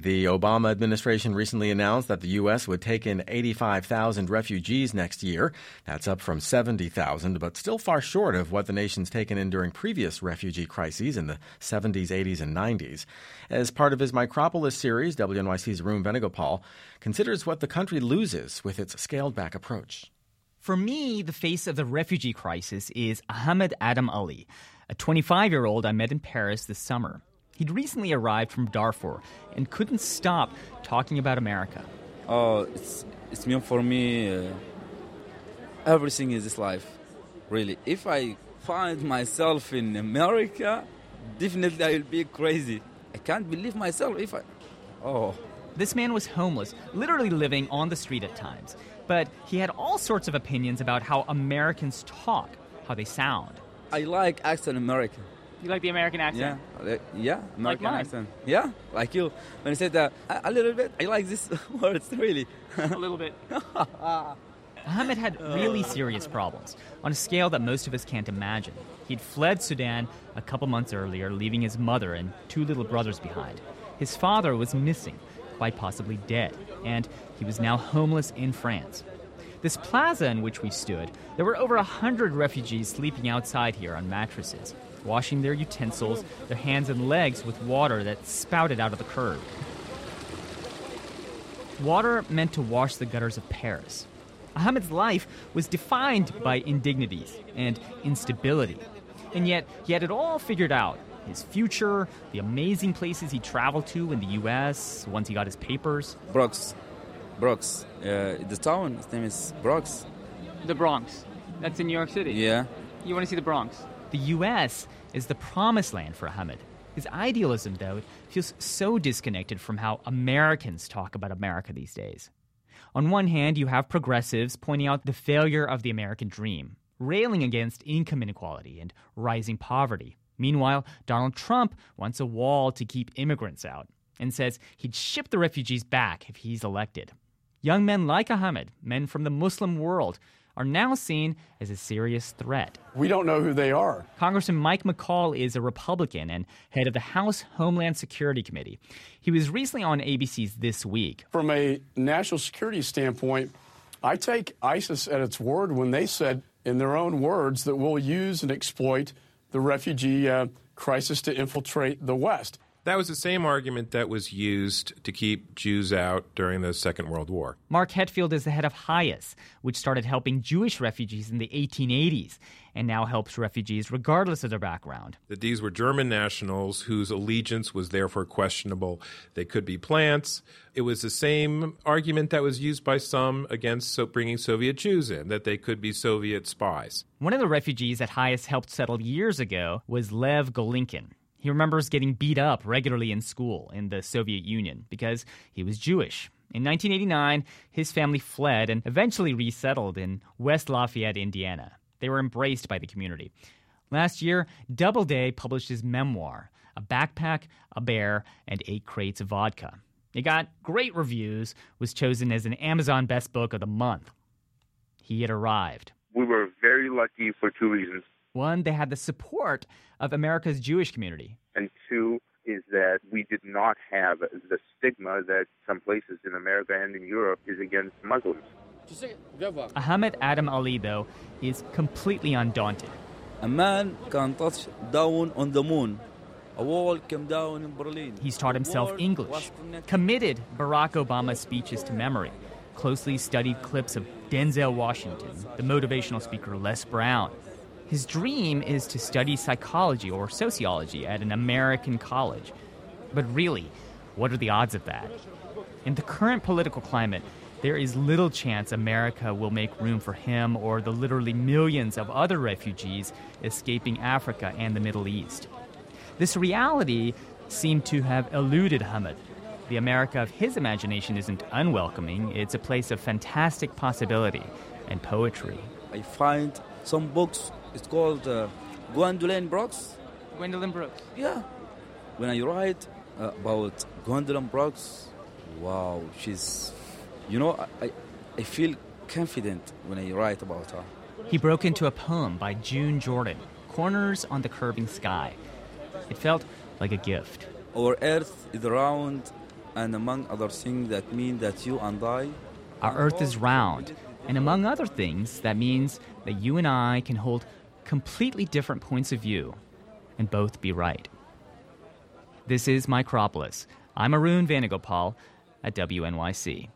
The Obama administration recently announced that the U.S. would take in 85,000 refugees next year. That's up from 70,000, but still far short of what the nation's taken in during previous refugee crises in the 70s, 80s, and 90s. As part of his Micropolis series, WNYC's Arun Venugopal considers what the country loses with its scaled back approach. For me, the face of the refugee crisis is Ahmad Adam Ali, a 25 year old I met in Paris this summer. He'd recently arrived from Darfur and couldn't stop talking about America. Oh, it's it's mean for me. Uh, everything is this life, really. If I find myself in America, definitely I will be crazy. I can't believe myself if I. Oh. This man was homeless, literally living on the street at times. But he had all sorts of opinions about how Americans talk, how they sound. I like accent American. You like the American accent? Yeah, uh, yeah, American like accent. Yeah, like you. When you said that, a, a little bit, I like these words really. a little bit. Ahmad had really serious problems on a scale that most of us can't imagine. He'd fled Sudan a couple months earlier, leaving his mother and two little brothers behind. His father was missing, quite possibly dead, and he was now homeless in France. This plaza in which we stood, there were over a hundred refugees sleeping outside here on mattresses washing their utensils, their hands and legs with water that spouted out of the curb. Water meant to wash the gutters of Paris. Ahmad's life was defined by indignities and instability. And yet, he had it all figured out his future, the amazing places he traveled to in the U.S. once he got his papers. Bronx. Bronx. Uh, the town, its name is Bronx. The Bronx. That's in New York City. Yeah. You want to see the Bronx? The U.S. is the promised land for Ahmad. His idealism, though, feels so disconnected from how Americans talk about America these days. On one hand, you have progressives pointing out the failure of the American dream, railing against income inequality and rising poverty. Meanwhile, Donald Trump wants a wall to keep immigrants out and says he'd ship the refugees back if he's elected. Young men like Ahmad, men from the Muslim world, are now seen as a serious threat. We don't know who they are. Congressman Mike McCaul is a Republican and head of the House Homeland Security Committee. He was recently on ABC's This Week. From a national security standpoint, I take ISIS at its word when they said, in their own words, that we'll use and exploit the refugee uh, crisis to infiltrate the West. That was the same argument that was used to keep Jews out during the Second World War. Mark Hetfield is the head of HIAS, which started helping Jewish refugees in the 1880s and now helps refugees regardless of their background. That these were German nationals whose allegiance was therefore questionable. They could be plants. It was the same argument that was used by some against so bringing Soviet Jews in, that they could be Soviet spies. One of the refugees that HIAS helped settle years ago was Lev Golinkin. He remembers getting beat up regularly in school in the Soviet Union because he was Jewish. In 1989, his family fled and eventually resettled in West Lafayette, Indiana. They were embraced by the community. Last year, Doubleday published his memoir, A Backpack, a Bear, and Eight Crates of Vodka. It got great reviews, was chosen as an Amazon Best Book of the Month. He had arrived. We were very lucky for two reasons. One, they had the support of America's Jewish community. And two is that we did not have the stigma that some places in America and in Europe is against Muslims. Ahmad Adam Ali, though, is completely undaunted. A man can touch down on the moon. A wall came down in Berlin. He's taught himself English, committed Barack Obama's speeches to memory, closely studied clips of Denzel Washington, the motivational speaker Les Brown, his dream is to study psychology or sociology at an American college. But really, what are the odds of that? In the current political climate, there is little chance America will make room for him or the literally millions of other refugees escaping Africa and the Middle East. This reality seemed to have eluded Ahmad. The America of his imagination isn't unwelcoming, it's a place of fantastic possibility and poetry. I find some books it's called uh, Gwendolyn Brooks. Gwendolyn Brooks. Yeah. When I write uh, about Gwendolyn Brooks, wow, she's, you know, I, I feel confident when I write about her. He broke into a poem by June Jordan, Corners on the Curving Sky. It felt like a gift. Our earth is round and among other things, that mean that you and I. Our Earth is round, and among other things, that means that you and I can hold completely different points of view and both be right. This is Micropolis. I'm Arun Venugopal at WNYC.